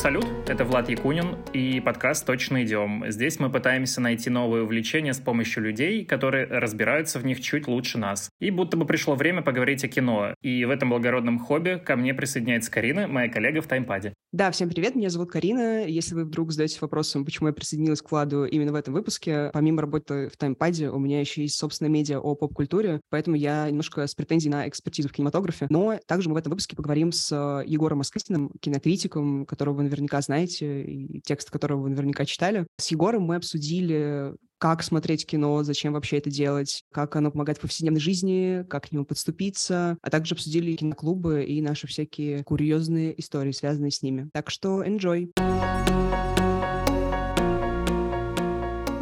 Салют-салют, это Влад Якунин и подкаст «Точно идем». Здесь мы пытаемся найти новые увлечения с помощью людей, которые разбираются в них чуть лучше нас. И будто бы пришло время поговорить о кино. И в этом благородном хобби ко мне присоединяется Карина, моя коллега в Таймпаде. Да, всем привет, меня зовут Карина. Если вы вдруг задаетесь вопросом, почему я присоединилась к Владу именно в этом выпуске, помимо работы в Таймпаде, у меня еще есть собственное медиа о поп-культуре, поэтому я немножко с претензией на экспертизу в кинематографе. Но также мы в этом выпуске поговорим с Егором Москвитиным, кинокритиком, которого вы наверняка знаете, и текст которого вы наверняка читали. С Егором мы обсудили как смотреть кино, зачем вообще это делать, как оно помогает в повседневной жизни, как к нему подступиться, а также обсудили киноклубы и наши всякие курьезные истории, связанные с ними. Так что enjoy!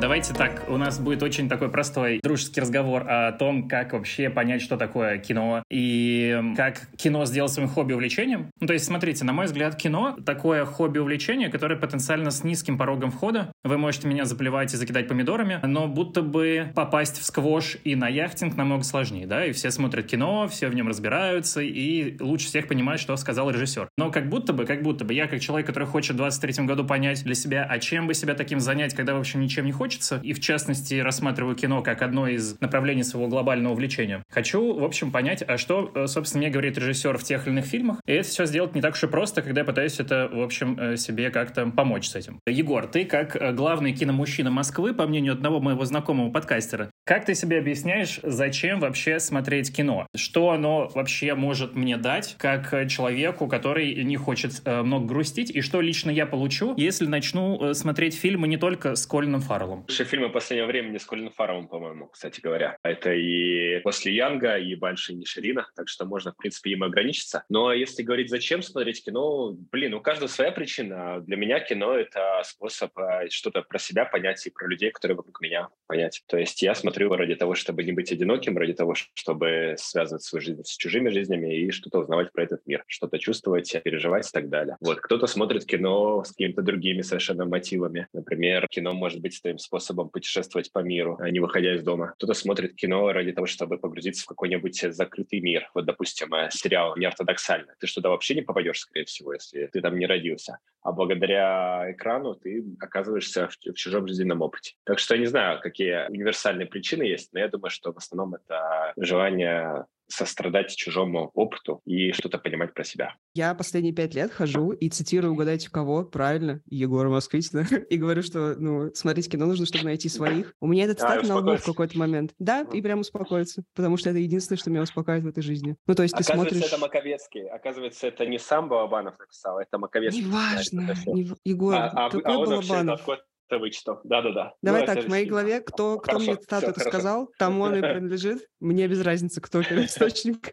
Давайте так, у нас будет очень такой простой дружеский разговор о том, как вообще понять, что такое кино и как кино сделать своим хобби-увлечением. Ну, то есть, смотрите, на мой взгляд, кино — такое хобби-увлечение, которое потенциально с низким порогом входа. Вы можете меня заплевать и закидать помидорами, но будто бы попасть в сквош и на яхтинг намного сложнее, да, и все смотрят кино, все в нем разбираются, и лучше всех понимают, что сказал режиссер. Но как будто бы, как будто бы я, как человек, который хочет в 23 году понять для себя, а чем бы себя таким занять, когда вообще ничем не хочет, хочется, и в частности рассматриваю кино как одно из направлений своего глобального увлечения. Хочу, в общем, понять, а что, э, собственно, мне говорит режиссер в тех или иных фильмах, и это все сделать не так уж и просто, когда я пытаюсь это, в общем, э, себе как-то помочь с этим. Егор, ты как э, главный киномужчина Москвы, по мнению одного моего знакомого подкастера, как ты себе объясняешь, зачем вообще смотреть кино? Что оно вообще может мне дать, как человеку, который не хочет много грустить, и что лично я получу, если начну смотреть фильмы не только с Колином Фарреллом? Лучшие фильмы последнего времени с Колином Фарреллом, по-моему, кстати говоря. Это и «После Янга», и «Банши Ниширина», так что можно, в принципе, им ограничиться. Но если говорить, зачем смотреть кино, блин, у каждого своя причина. Для меня кино — это способ а, что-то про себя понять и про людей, которые вокруг меня понять. То есть я смотрю ради того, чтобы не быть одиноким, ради того, чтобы связывать свою жизнь с чужими жизнями и что-то узнавать про этот мир, что-то чувствовать, переживать и так далее. Вот, кто-то смотрит кино с какими-то другими совершенно мотивами. Например, кино может быть твоим способом путешествовать по миру, а не выходя из дома. Кто-то смотрит кино ради того, чтобы погрузиться в какой-нибудь закрытый мир. Вот, допустим, э, сериал неортодоксально. Ты что-то вообще не попадешь, скорее всего, если ты там не родился. А благодаря экрану ты оказываешься в, в чужом жизненном опыте. Так что я не знаю, какие универсальные причины есть, но я думаю, что в основном это желание сострадать чужому опыту и что-то понимать про себя. Я последние пять лет хожу и цитирую, угадайте кого, правильно, Егора Москвитина, и говорю, что, ну, смотреть кино нужно, чтобы найти своих. У меня этот стат на лбу в какой-то момент. Да, и прям успокоиться, потому что это единственное, что меня успокаивает в этой жизни. Ну, то есть ты смотришь... это Маковецкий. Оказывается, это не сам Балабанов написал, это Маковецкий. Неважно, не... Егор, а, а, какой а Балабанов? Это вычитал. Да-да-да. Давай ну, так, в моей голове, кто, кто мне цитату это сказал, тому он и принадлежит. Мне без разницы, кто первоисточник.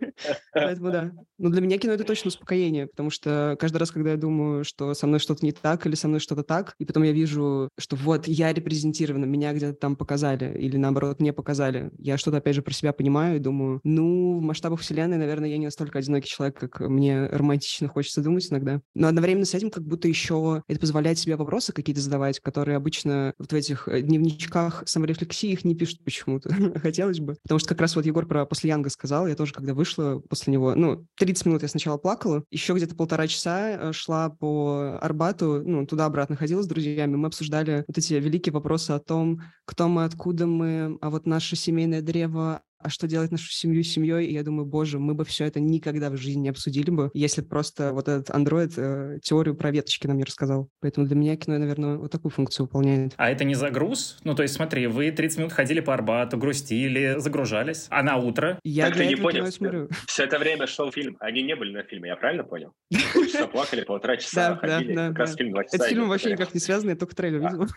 Поэтому да. Но для меня кино — это точно успокоение, потому что каждый раз, когда я думаю, что со мной что-то не так или со мной что-то так, и потом я вижу, что вот я репрезентирована, меня где-то там показали или наоборот мне показали, я что-то опять же про себя понимаю и думаю, ну, в масштабах вселенной, наверное, я не настолько одинокий человек, как мне романтично хочется думать иногда. Но одновременно с этим как будто еще это позволяет себе вопросы какие-то задавать, которые обычно вот в этих э, дневничках саморефлексии их не пишут почему-то. Хотелось бы. Потому что как раз вот Егор про «После Янга» сказал, я тоже, когда вышла после него, ну, 30 минут я сначала плакала, еще где-то полтора часа э, шла по Арбату, ну, туда-обратно ходила с друзьями, мы обсуждали вот эти великие вопросы о том, кто мы, откуда мы, а вот наше семейное древо, а что делать нашу семью семьей? И я думаю, боже, мы бы все это никогда в жизни не обсудили бы, если просто вот этот андроид э, теорию про веточки нам не рассказал. Поэтому для меня кино, наверное, вот такую функцию выполняет. А это не загруз? Ну, то есть смотри, вы 30 минут ходили по Арбату, грустили, загружались, а на утро? Я так ты не понял, смотрю. все это время шел фильм, они не были на фильме, я правильно понял? Часа плакали, полтора часа ходили, как раз фильм два часа. Этот фильм вообще никак не связан, я только трейлер видел.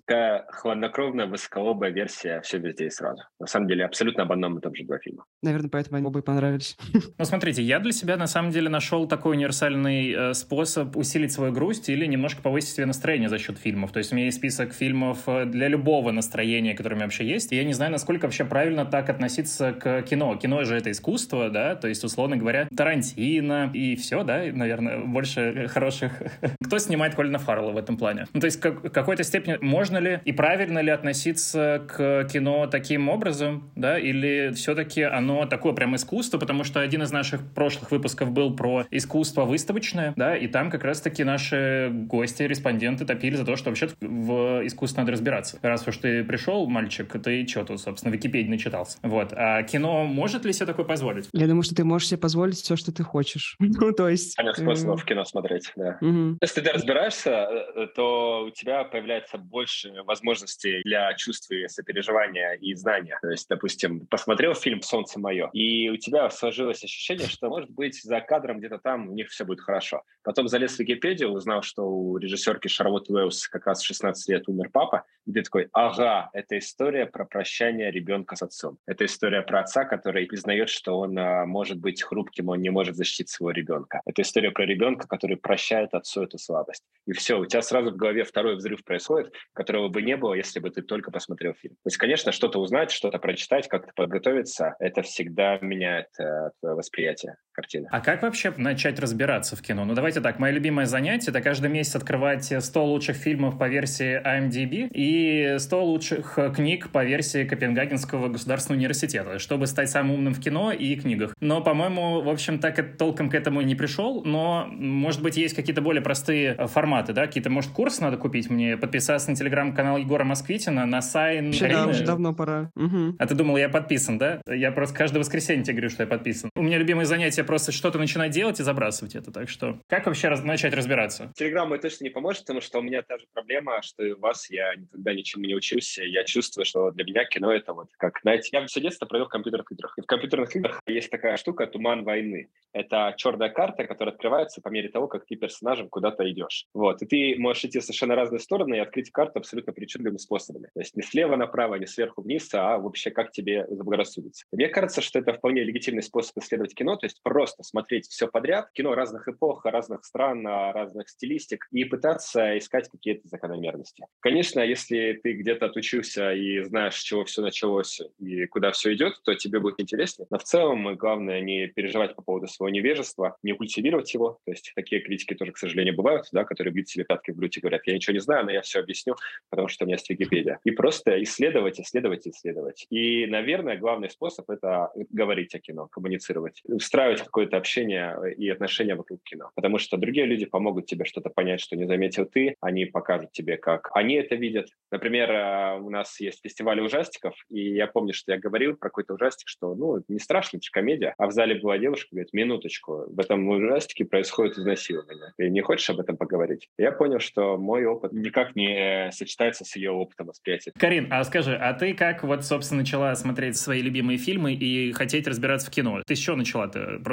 Такая хладнокровная, высоколобая версия все везде и сразу. На самом деле, абсолютно об одном и том же два фильма. Наверное, поэтому они оба и понравились. Ну, смотрите, я для себя на самом деле нашел такой универсальный э, способ усилить свою грусть или немножко повысить себе настроение за счет фильмов. То есть у меня есть список фильмов э, для любого настроения, которое у меня вообще есть. И я не знаю, насколько вообще правильно так относиться к кино. Кино же это искусство, да, то есть, условно говоря, Тарантино и все, да, наверное, больше хороших. Кто снимает Колина Фаррелла в этом плане? Ну, то есть, как, в какой-то степени можно ли и правильно ли относиться к кино таким образом, да, или все-таки оно такое прям искусство, потому что один из наших прошлых выпусков был про искусство выставочное, да, и там как раз-таки наши гости, респонденты топили за то, что вообще в искусстве надо разбираться. Раз уж ты пришел, мальчик, ты что тут, собственно, Википедии начитался. Вот. А кино может ли себе такое позволить? Я думаю, что ты можешь себе позволить все, что ты хочешь. ну, то есть... Понятно способов в кино смотреть, да. Если ты разбираешься, э, то у тебя появляется больше возможностей для чувств и сопереживания и знания. То есть, допустим, посмотрел фильм «Солнце мое», и у тебя сложилось ощущение, что, может быть, за кадром где-то там у них все будет хорошо. Потом залез в Википедию, узнал, что у режиссерки Шарлотт Уэллс как раз в 16 лет умер папа, и ты такой, ага, это история про прощание ребенка с отцом. Это история про отца, который признает, что он а, может быть хрупким, он не может защитить своего ребенка. Это история про ребенка, который прощает отцу эту слабость. И все, у тебя сразу в голове второй взрыв происходит, которого бы не было, если бы ты только посмотрел фильм. То есть, конечно, что-то узнать, что-то прочитать, как-то подготовиться, это всегда меняет э, твое восприятие картины. А как вообще начать разбираться в кино? Ну, давайте так, мое любимое занятие — это каждый месяц открывать 100 лучших фильмов по версии IMDb и 100 лучших книг по версии Копенгагенского государственного университета, чтобы стать самым умным в кино и книгах. Но, по-моему, в общем, так и толком к этому не пришел, но, может быть, есть какие-то более простые э, форматы, да? Какие-то, может, курсы надо купить мне, подписаться на телеграм-канал Егора Москвитина, на сайн Да, уже давно пора. Угу. А ты думал, я подписан, да? Я просто каждое воскресенье тебе говорю, что я подписан. У меня любимое занятие просто что-то начинать делать и забрасывать это. Так что, как вообще раз, начать разбираться? Телеграм мне точно не поможет, потому что у меня та же проблема, что и у вас я никогда ничему не учился. Я чувствую, что для меня кино это вот как, знаете, я все детство провел в компьютерных играх. И в компьютерных играх есть такая штука «Туман войны». Это черная карта, которая открывается по мере того, как ты персонажем куда-то идешь. Вот. И ты можешь идти совершенно разные стороны и открыть карту абсолютно причудливыми способами. То есть не слева направо, не сверху вниз, а вообще как тебе заблагорассудится. Мне кажется, что это вполне легитимный способ исследовать кино, то есть просто смотреть все подряд, кино разных эпох, разных стран, разных стилистик, и пытаться искать какие-то закономерности. Конечно, если ты где-то отучился и знаешь, с чего все началось и куда все идет, то тебе будет интереснее. Но в целом главное не переживать по поводу своего невежества, не культивировать его. То есть такие критики тоже, к сожалению, бывают, да, которые бьют себе пятки в грудь и говорят, я ничего не знаю, но я все объясню, потому что у меня есть Википедия. И просто исследовать, исследовать, исследовать. И, наверное, главный способ — это говорить о кино, коммуницировать, устраивать какое-то общение и отношения вокруг кино. Потому что другие люди помогут тебе что-то понять, что не заметил ты, они покажут тебе, как они это видят. Например, э, у нас есть фестиваль ужастиков, и я помню, что я говорил про какой-то ужастик, что, ну, не страшно, это комедия. А в зале была девушка, говорит, минуточку, в этом ужастике происходит изнасилование. Ты не хочешь об этом поговорить? Я понял, что мой опыт никак не сочетается с ее опытом восприятия. Карин, а скажи, а ты как вот, собственно, начала смотреть свои любимые фильмы и хотеть разбираться в кино? Ты с чего начала?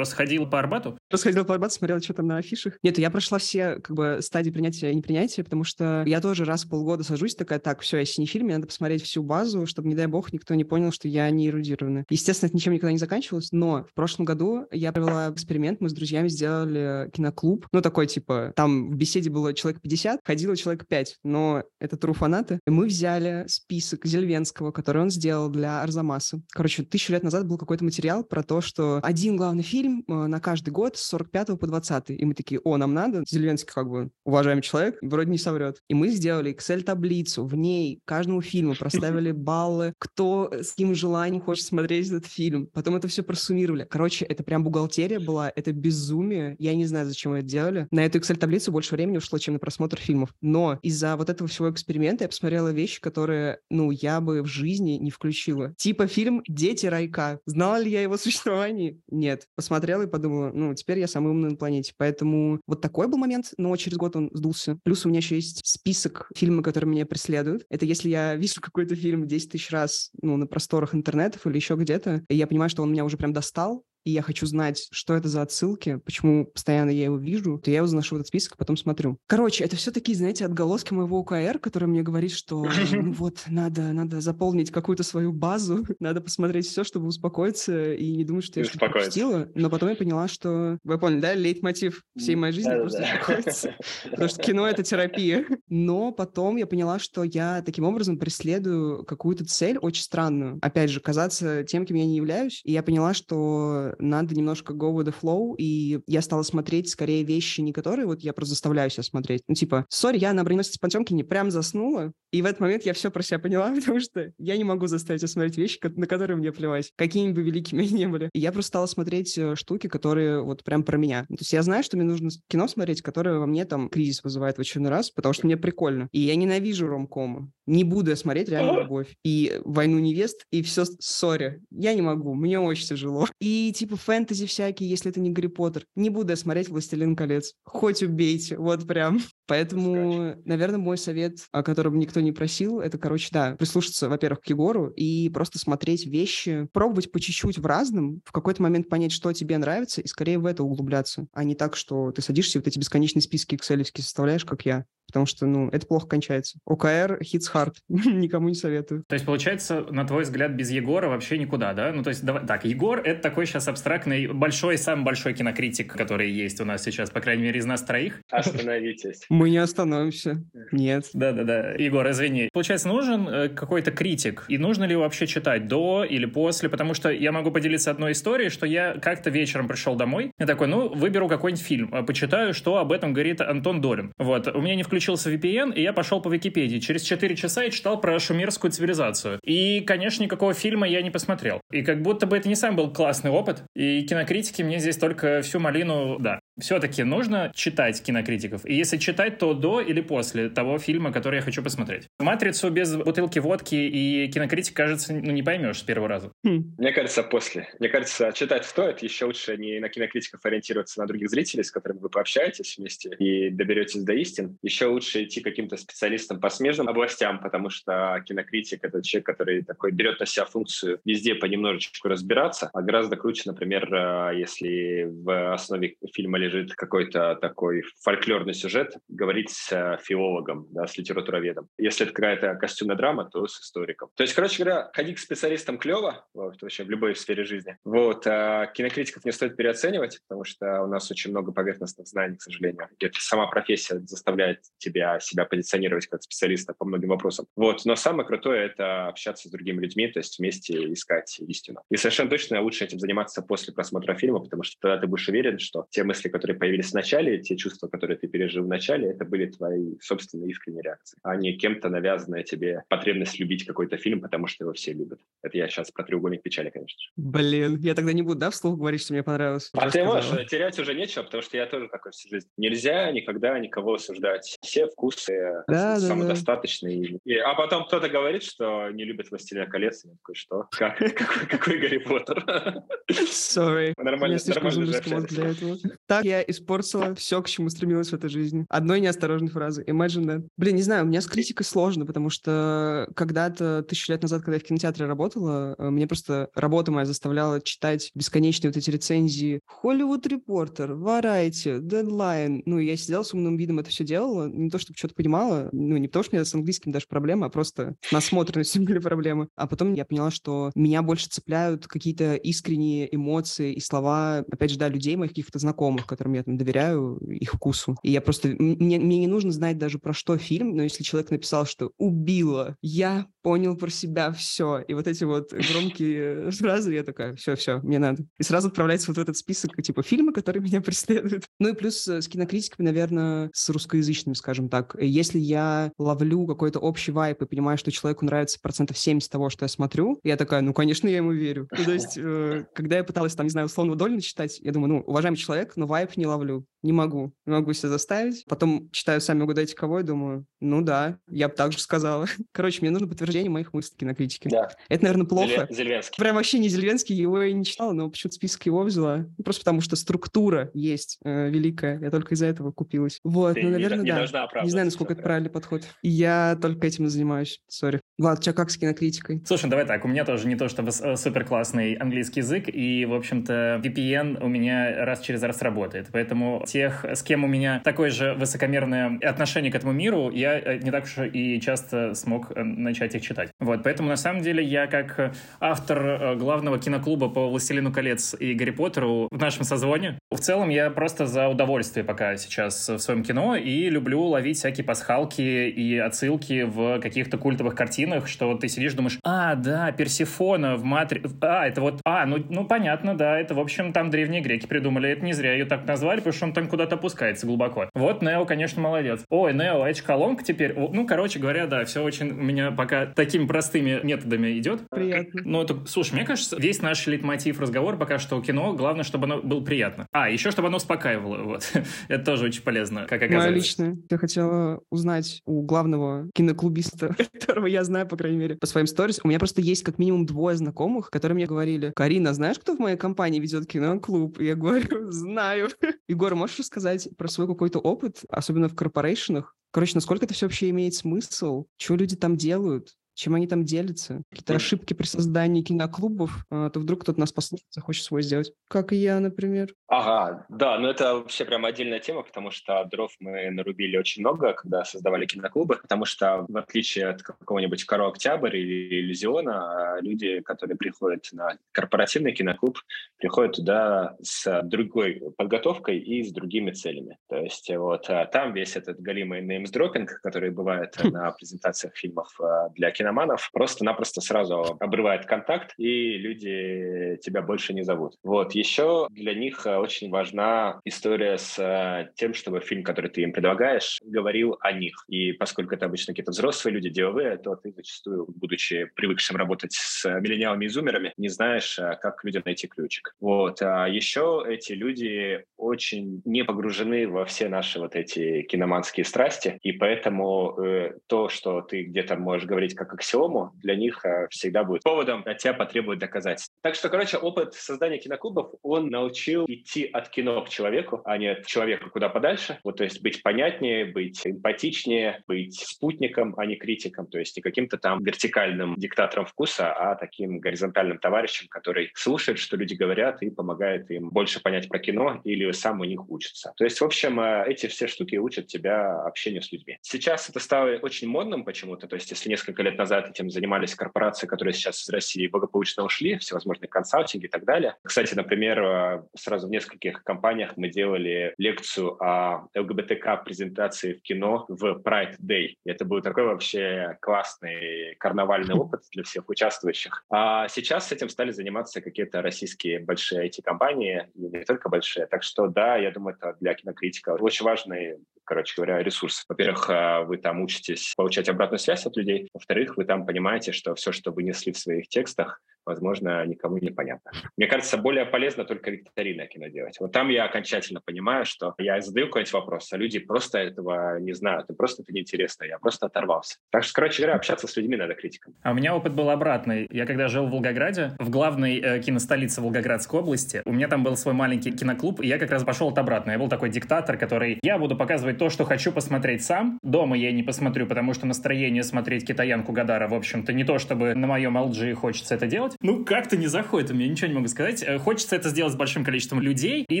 Просто ходил по Арбату? Просто ходил по Арбату, смотрел, что там на афишах. Нет, я прошла все как бы стадии принятия и непринятия, потому что я тоже раз в полгода сажусь, такая, так, все, я синий мне надо посмотреть всю базу, чтобы, не дай бог, никто не понял, что я не эрудированная. Естественно, это ничем никогда не заканчивалось, но в прошлом году я провела эксперимент, мы с друзьями сделали киноклуб, ну, такой, типа, там в беседе было человек 50, ходило человек 5, но это true фанаты. Мы взяли список Зельвенского, который он сделал для Арзамаса. Короче, тысячу лет назад был какой-то материал про то, что один главный фильм э, на каждый год с 45 по 20. И мы такие, о, нам надо. Зельвенский как бы уважаемый человек, вроде не соврет. И мы сделали Excel-таблицу, в ней каждому фильму проставили баллы, кто с каким желанием хочет смотреть этот фильм. Потом это все просуммировали. Короче, это прям бухгалтерия была, это безумие. Я не знаю, зачем мы это делали. На эту Excel-таблицу больше времени ушло, чем на просмотр фильмов. Но из-за вот этого всего эксперимента я посмотрела вещи, которые, ну, я бы в жизни не включила. Типа фильм «Дети райка». Знала ли я его существование? Нет. Посмотрела и подумала, ну, теперь я самый умный на планете. Поэтому вот такой был момент, но через год он сдулся. Плюс у меня еще есть список фильмов, которые меня преследуют. Это если я вижу какой-то фильм 10 тысяч раз, ну, на просторах интернетов или еще где-то, и я понимаю, что он меня уже прям достал, и я хочу знать, что это за отсылки, почему постоянно я его вижу, то я его заношу в этот список, потом смотрю. Короче, это все такие, знаете, отголоски моего ОКР, который мне говорит, что ну вот, надо, надо заполнить какую-то свою базу, надо посмотреть все, чтобы успокоиться и не думать, что я что-то пропустила. Но потом я поняла, что... Вы поняли, да? Лейтмотив всей моей жизни просто успокоиться. Потому что кино — это терапия. Но потом я поняла, что я таким образом преследую какую-то цель очень странную. Опять же, казаться тем, кем я не являюсь. И я поняла, что надо немножко go with the flow, и я стала смотреть скорее вещи, не которые вот я просто заставляю себя смотреть. Ну, типа, сори, я на броненосец Потемкине прям заснула, и в этот момент я все про себя поняла, потому что я не могу заставить себя смотреть вещи, на которые мне плевать, какими бы великими они ни были. И я просто стала смотреть э, штуки, которые вот прям про меня. То есть я знаю, что мне нужно кино смотреть, которое во мне там кризис вызывает в очередной раз, потому что мне прикольно. И я ненавижу ромкомы. Не буду я смотреть реально любовь. И «Войну невест», и все, сори, я не могу, мне очень тяжело. И типа фэнтези всякие, если это не Гарри Поттер. Не буду я смотреть «Властелин колец». Хоть убейте, вот прям. Поэтому, наверное, мой совет, о котором никто не просил, это, короче, да, прислушаться, во-первых, к Егору и просто смотреть вещи, пробовать по чуть-чуть в разном, в какой-то момент понять, что тебе нравится, и скорее в это углубляться, а не так, что ты садишься и вот эти бесконечные списки excel составляешь, как я потому что, ну, это плохо кончается. ОКР hits hard, никому не советую. То есть, получается, на твой взгляд, без Егора вообще никуда, да? Ну, то есть, давай, так, Егор — это такой сейчас абстрактный, большой, самый большой кинокритик, который есть у нас сейчас, по крайней мере, из нас троих. Остановитесь. Мы не остановимся. Нет. Да-да-да. Егор, извини. Получается, нужен э, какой-то критик? И нужно ли вообще читать до или после? Потому что я могу поделиться одной историей, что я как-то вечером пришел домой, и такой, ну, выберу какой-нибудь фильм, э, почитаю, что об этом говорит Антон Долин. Вот. У меня не включил включился VPN, и я пошел по Википедии. Через 4 часа я читал про шумерскую цивилизацию. И, конечно, никакого фильма я не посмотрел. И как будто бы это не сам был классный опыт. И кинокритики мне здесь только всю малину, да, все-таки нужно читать кинокритиков? И если читать, то до или после того фильма, который я хочу посмотреть? «Матрицу» без бутылки водки и кинокритик, кажется, ну, не поймешь с первого раза. Хм. Мне кажется, после. Мне кажется, читать стоит. Еще лучше не на кинокритиков ориентироваться на других зрителей, с которыми вы пообщаетесь вместе и доберетесь до истин. Еще лучше идти каким-то специалистам по смежным областям, потому что кинокритик — это человек, который такой берет на себя функцию везде понемножечку разбираться, а гораздо круче, например, э, если в основе фильма лежит какой-то такой фольклорный сюжет, говорить с э, филологом, да, с литературоведом. Если это какая-то костюмная драма, то с историком. То есть, короче говоря, ходить к специалистам клево, вот, вообще в любой сфере жизни. Вот, а кинокритиков не стоит переоценивать, потому что у нас очень много поверхностных знаний, к сожалению. Это сама профессия заставляет тебя себя позиционировать как специалиста по многим вопросам. Вот, но самое крутое — это общаться с другими людьми, то есть вместе искать истину. И совершенно точно лучше этим заниматься после просмотра фильма, потому что тогда ты будешь уверен, что те мысли, которые появились в начале, те чувства, которые ты пережил в начале, это были твои собственные искренние реакции, а не кем-то навязанная тебе потребность любить какой-то фильм, потому что его все любят. Это я сейчас про треугольник печали, конечно же. Блин, я тогда не буду, да, вслух говорить, что мне понравилось? А ты можешь, терять уже нечего, потому что я тоже такой всю жизнь. Нельзя никогда никого осуждать. Все вкусы да, самодостаточные. Да, да. И, а потом кто-то говорит, что не любит «Властелина колец», я такой, что? Как? Какой, какой Гарри Поттер? Sorry. Нормально, нормально же для этого. Так я испортила все, к чему стремилась в этой жизни. Одной неосторожной фразы. Imagine that. Блин, не знаю, у меня с критикой сложно, потому что когда-то, тысячу лет назад, когда я в кинотеатре работала, э, мне просто работа моя заставляла читать бесконечные вот эти рецензии. Hollywood Reporter, Variety, Deadline. Ну, я сидела с умным видом, это все делала. Не то, чтобы что-то понимала, ну, не потому что у меня с английским даже проблема, а просто насмотренностью были проблемы. А потом я поняла, что меня больше цепляют какие-то искренние эмоции и слова, опять же, да, людей моих каких-то знакомых, которым я там доверяю их вкусу. И я просто... Мне, мне не нужно знать даже про что фильм, но если человек написал, что «убило», я понял про себя все. И вот эти вот громкие фразы, я такая, все, все, мне надо. И сразу отправляется вот в этот список, типа, фильмы, которые меня преследуют. Ну и плюс э, с кинокритиками, наверное, с русскоязычными, скажем так. Если я ловлю какой-то общий вайп и понимаю, что человеку нравится процентов 70 того, что я смотрю, я такая, ну, конечно, я ему верю. То есть, э, когда я пыталась, там, не знаю, условно Долина читать, я думаю, ну, уважаемый человек, но вайп не ловлю. Не могу. Не могу себя заставить. Потом читаю «Сами угадайте, кого» и думаю, ну да, я бы так же сказала. Короче, мне нужно подтверждение моих мыслей на критике. Да. Это, наверное, плохо. Зельвенский. Прям вообще не Зельвенский, его я не читала, но почему-то список его взяла. Просто потому что структура есть э, великая. Я только из-за этого купилась. Вот, Ты ну, наверное, не, да. Не, не знаю, насколько это правильный подход. И я только этим и занимаюсь. Сори. Влад, у тебя как с кинокритикой? Слушай, давай так, у меня тоже не то чтобы э, супер классный английский язык, и, в общем-то, VPN у меня раз через раз работает. Поэтому тех, с кем у меня такое же высокомерное отношение к этому миру, я э, не так уж и часто смог э, начать их читать. Вот, поэтому на самом деле я как автор главного киноклуба по «Властелину колец» и «Гарри Поттеру» в нашем созвоне, в целом я просто за удовольствие пока сейчас в своем кино и люблю ловить всякие пасхалки и отсылки в каких-то культовых картинах, что ты сидишь, думаешь, а, да, Персифона в Матри... А, это вот... А, ну, ну понятно, да, это, в общем, там древние греки придумали. Это не зря ее так назвали, потому что он там куда-то опускается глубоко. Вот Нео, конечно, молодец. Ой, Нео, это колонка теперь. Ну, короче говоря, да, все очень у меня пока такими простыми методами идет. Приятно. Ну, это, слушай, мне кажется, весь наш лейтмотив разговор пока что кино, главное, чтобы оно было приятно. А, еще чтобы оно успокаивало, вот. это тоже очень полезно, как оказалось. Моя личная. Я хотела узнать у главного киноклубиста, которого я знаю, по крайней мере, по своим сторис. У меня просто есть как минимум двое знакомых, которые мне говорили, Карина, знаешь, кто в моей компании ведет киноклуб? И я говорю, знаю. Егор, можешь рассказать про свой какой-то опыт, особенно в корпорейшенах? Короче, насколько это все вообще имеет смысл? Что люди там делают? Чем они там делятся. Какие-то ошибки при создании киноклубов, а, то вдруг кто-то нас послушает, захочет свой сделать. Как и я, например. Ага, да, но это вообще прям отдельная тема, потому что дров мы нарубили очень много, когда создавали киноклубы, потому что в отличие от какого-нибудь Каро Октябрь или Иллюзиона, люди, которые приходят на корпоративный киноклуб, приходят туда с другой подготовкой и с другими целями. То есть вот а, там весь этот галимый неймсдропинг, который бывает на презентациях фильмов а, для кино киноманов просто-напросто сразу обрывает контакт, и люди тебя больше не зовут. Вот. Еще для них э, очень важна история с э, тем, чтобы фильм, который ты им предлагаешь, говорил о них. И поскольку это обычно какие-то взрослые люди, деловые, то ты зачастую, будучи привыкшим работать с миллениалами и зумерами, не знаешь, э, как людям найти ключик. Вот. А еще эти люди очень не погружены во все наши вот эти киноманские страсти, и поэтому э, то, что ты где-то можешь говорить как аксиому, для них э, всегда будет поводом от тебя потребует доказательств. Так что, короче, опыт создания киноклубов, он научил идти от кино к человеку, а не от человека куда подальше. Вот, то есть быть понятнее, быть эмпатичнее, быть спутником, а не критиком. То есть не каким-то там вертикальным диктатором вкуса, а таким горизонтальным товарищем, который слушает, что люди говорят, и помогает им больше понять про кино или сам у них учится. То есть, в общем, э, эти все штуки учат тебя общению с людьми. Сейчас это стало очень модным почему-то. То есть, если несколько лет назад этим занимались корпорации, которые сейчас из России благополучно ушли, всевозможные консалтинги и так далее. Кстати, например, э, сразу в нескольких компаниях мы делали лекцию о ЛГБТК-презентации в кино в Pride Day. И это был такой вообще классный карнавальный опыт для всех участвующих. А сейчас с этим стали заниматься какие-то российские большие IT-компании, и не только большие. Так что да, я думаю, это для кинокритика очень важный короче говоря, ресурс. Во-первых, э, вы там учитесь получать обратную связь от людей. Во-вторых, вы там понимаете, что все, что вы несли в своих текстах, возможно, никому не понятно. Мне кажется, более полезно только викторинное кино делать. Вот там я окончательно понимаю, что я задаю какой-нибудь вопрос, а люди просто этого не знают, и просто это неинтересно, я просто оторвался. Так что, короче говоря, общаться с людьми надо критиком. А у меня опыт был обратный. Я когда жил в Волгограде, в главной э, киностолице Волгоградской области, у меня там был свой маленький киноклуб, и я как раз пошел от обратно. Я был такой диктатор, который я буду показывать то, что хочу посмотреть сам. Дома я не посмотрю, потому что настроение смотреть китаянку Гадара, в общем-то, не то, чтобы на моем LG хочется это делать. Ну, как-то не заходит, у меня ничего не могу сказать. Э, хочется это сделать с большим количеством людей и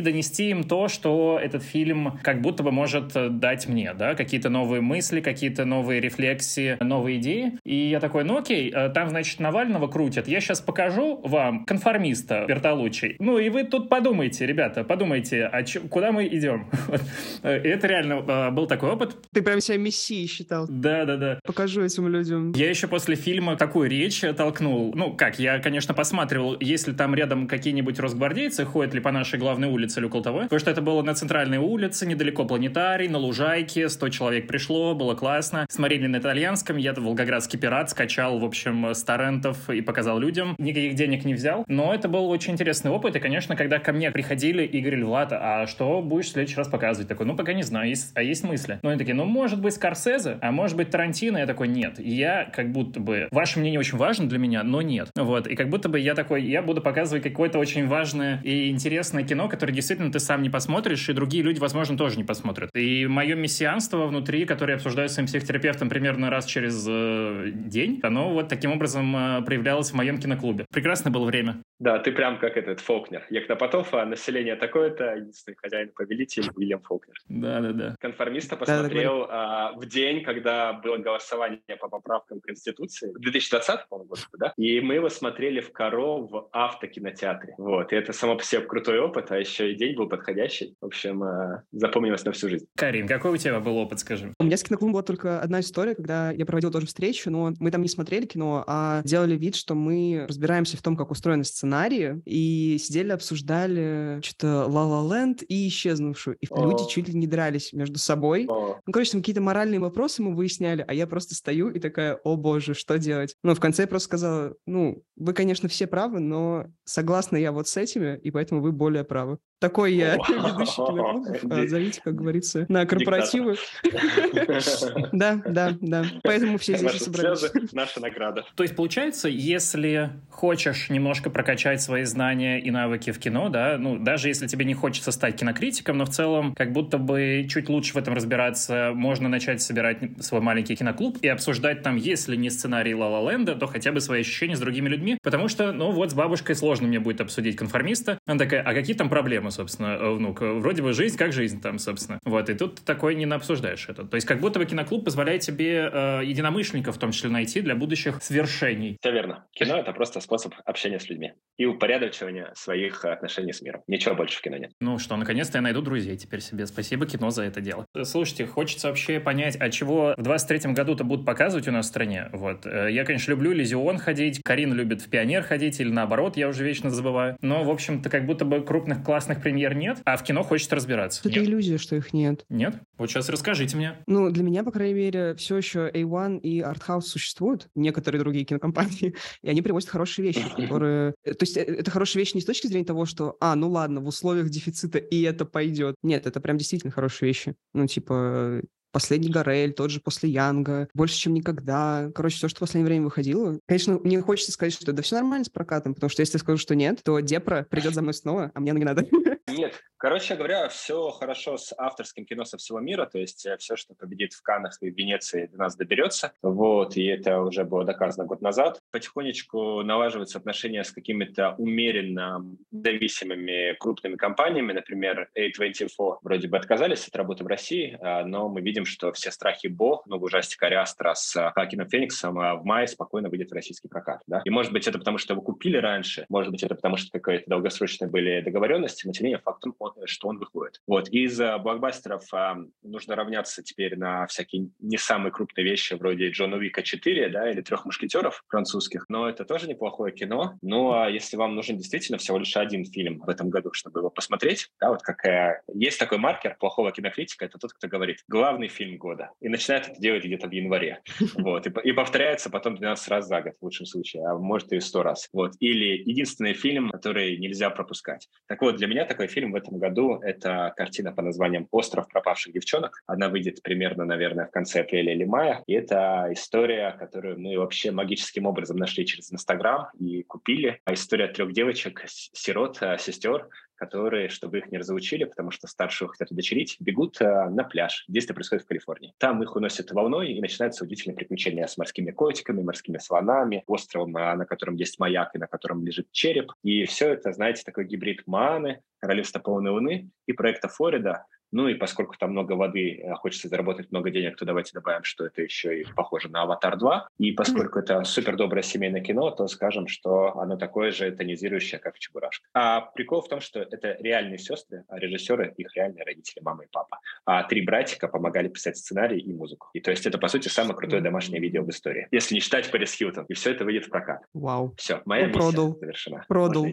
донести им то, что этот фильм как будто бы может э, дать мне, да, какие-то новые мысли, какие-то новые рефлексии, новые идеи. И я такой, ну окей, э, там, значит, Навального крутят. Я сейчас покажу вам конформиста Бертолуччи. Ну и вы тут подумайте, ребята, подумайте, а ч- куда мы идем? Это реально был такой опыт. Ты прям себя мессией считал. Да, да, да. Покажу этим людям. Я еще после фильма такую речь толкнул. Ну, как, я, конечно, посматривал, если там рядом какие-нибудь росгвардейцы ходят ли по нашей главной улице или около того. Потому что это было на центральной улице, недалеко планетарий, на лужайке, 100 человек пришло, было классно. Смотрели на итальянском, я волгоградский пират скачал, в общем, с торрентов и показал людям. Никаких денег не взял, но это был очень интересный опыт. И, конечно, когда ко мне приходили и говорили, Влад, а что будешь в следующий раз показывать? Такой, ну, пока не знаю, есть есть, а есть мысли. Но они такие, ну, может быть, Скорсезе, а может быть, Тарантино. Я такой, нет. Я как будто бы... Ваше мнение очень важно для меня, но нет. Вот. И как будто бы я такой, я буду показывать какое-то очень важное и интересное кино, которое действительно ты сам не посмотришь, и другие люди, возможно, тоже не посмотрят. И мое мессианство внутри, которое я обсуждаю с своим психотерапевтом примерно раз через э, день, оно вот таким образом э, проявлялось в моем киноклубе. Прекрасное было время. Да, ты прям как этот Фолкнер. Екнопотов, а население такое-то, единственный хозяин-повелитель Уильям Фолкнер. Да-да-да. Конформиста посмотрел а, в день, когда было голосование по поправкам Конституции, в 2020, по-моему, году, да? И мы его смотрели в Каро в автокинотеатре. Вот, и это само по себе крутой опыт, а еще и день был подходящий. В общем, а, запомнилось на всю жизнь. Карин, какой у тебя был опыт, скажи? У меня с киноклубом была только одна история, когда я проводил тоже встречу, но мы там не смотрели кино, а делали вид, что мы разбираемся в том, как устроены сценарии, и сидели, обсуждали что-то «Ла Ла Ленд» и «Исчезнувшую». И О. люди чуть ли не дрались между собой. О. Ну, короче, там какие-то моральные вопросы мы выясняли, а я просто стою и такая «О боже, что делать?» Ну, в конце я просто сказала, ну, вы, конечно, все правы, но согласна я вот с этими, и поэтому вы более правы. Такой я ведущий киноклубов. А, зовите, как говорится, на корпоративы. Да, да, да. Поэтому все здесь собрались. Наша награда. То есть, получается, если хочешь немножко прокачать свои знания и навыки в кино, да, ну, даже если тебе не хочется стать кинокритиком, но в целом, как будто бы чуть лучше в этом разбираться, можно начать собирать свой маленький киноклуб и обсуждать там, если не сценарий Ла Ла Ленда, то хотя бы свои ощущения с другими людьми, потому что, ну, вот с бабушкой сложно мне будет обсудить конформиста. Она такая, а какие там проблемы, собственно, э, внук? Вроде бы жизнь как жизнь там, собственно. Вот, и тут такое не обсуждаешь это. То есть как будто бы киноклуб позволяет тебе э, единомышленников в том числе найти для будущих свершений. Все верно. Кино — это просто способ общения с людьми и упорядочивания своих отношений с миром. Ничего больше в кино нет. Ну что, наконец-то я найду друзей теперь себе. Спасибо кино за это дело. Слушайте, хочется вообще понять, а чего в 23-м году-то будут показывать у нас в стране. Вот. Э, я, конечно, люблю Лизион ходить, Карин любит в Пионер ходить, или наоборот, я уже вечно забываю. Но, в общем-то, как будто бы крупных классных премьер нет, а в кино хочется разбираться. Это нет. иллюзия, что их нет. Нет? Вот сейчас расскажите мне. Ну, для меня, по крайней мере, все еще A1 и Arthouse существуют, некоторые другие кинокомпании, и они привозят хорошие вещи, которые... Э, то есть э, это хорошая вещь не с точки зрения того, что, а, ну ладно, в условиях дефицита и это пойдет. Нет, это прям действительно хорошие вещи. Ну, типа, Последний Горель, тот же после Янга, больше, чем никогда. Короче, все, что в последнее время выходило. Конечно, мне хочется сказать, что да все нормально с прокатом, потому что если я скажу, что нет, то Депра придет за мной снова, а мне не надо. Нет, короче говоря, все хорошо с авторским кино со всего мира, то есть э, все, что победит в Каннах и в Венеции, до нас доберется. Вот, и это уже было доказано год назад. Потихонечку налаживаются отношения с какими-то умеренно зависимыми крупными компаниями, например, A24 вроде бы отказались от работы в России, а, но мы видим, что все страхи Бо, много ужастика Ариастра с Хакином Фениксом а, в мае спокойно выйдет в российский прокат. Да? И может быть это потому, что его купили раньше, может быть это потому, что какие-то долгосрочные были договоренности, но тем не менее факт что он выходит. Вот. Из блокбастеров а, нужно равняться теперь на всякие не самые крупные вещи вроде Джона Уика 4 да, или «Трех мушкетеров» французских, но это тоже неплохое кино. Ну, а если вам нужен действительно всего лишь один фильм в этом году, чтобы его посмотреть, да, вот какая... Есть такой маркер плохого кинокритика, это тот, кто говорит «главный фильм года». И начинает это делать где-то в январе. Вот. И, и повторяется потом 12 раз за год в лучшем случае, а может и 100 раз. Вот. Или единственный фильм, который нельзя пропускать. Так вот, для меня такой фильм в этом году это картина по названием «Остров пропавших девчонок». Она выйдет примерно, наверное, в конце апреля или мая. И это история, которую мы вообще магическим образом нашли через Инстаграм и купили. А история трех девочек, сирот, а, сестер, которые, чтобы их не разучили, потому что старшего хотят удочерить, бегут э, на пляж. Действие происходит в Калифорнии. Там их уносят волной, и начинаются удивительные приключения с морскими котиками, морскими слонами, островом, на котором есть маяк и на котором лежит череп. И все это, знаете, такой гибрид Мааны, Королевство полной луны и проекта Флорида, ну и поскольку там много воды, э, хочется заработать много денег, то давайте добавим, что это еще и похоже на «Аватар 2». И поскольку это супер доброе семейное кино, то скажем, что оно такое же тонизирующее, как «Чебурашка». А прикол в том, что это реальные сестры, а режиссеры — их реальные родители, мама и папа. А три братика помогали писать сценарий и музыку. И то есть это, по сути, самое крутое домашнее видео в истории. Если не считать Пэрис Хилтон. И все это выйдет в прокат. Вау. Все, моя ну, миссия продал. завершена. Продал.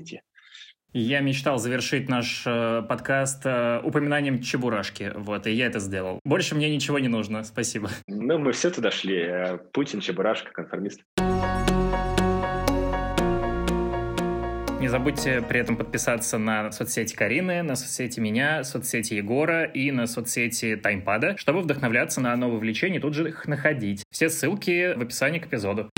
Я мечтал завершить наш э, подкаст э, упоминанием Чебурашки, вот, и я это сделал. Больше мне ничего не нужно, спасибо. Ну, мы все туда шли. Э, Путин, Чебурашка, конформист. Путин, Чебурашка, конформист. Не забудьте при этом подписаться на соцсети Карины, на соцсети меня, соцсети Егора и на соцсети Таймпада, чтобы вдохновляться на новые увлечения и тут же их находить. Все ссылки в описании к эпизоду.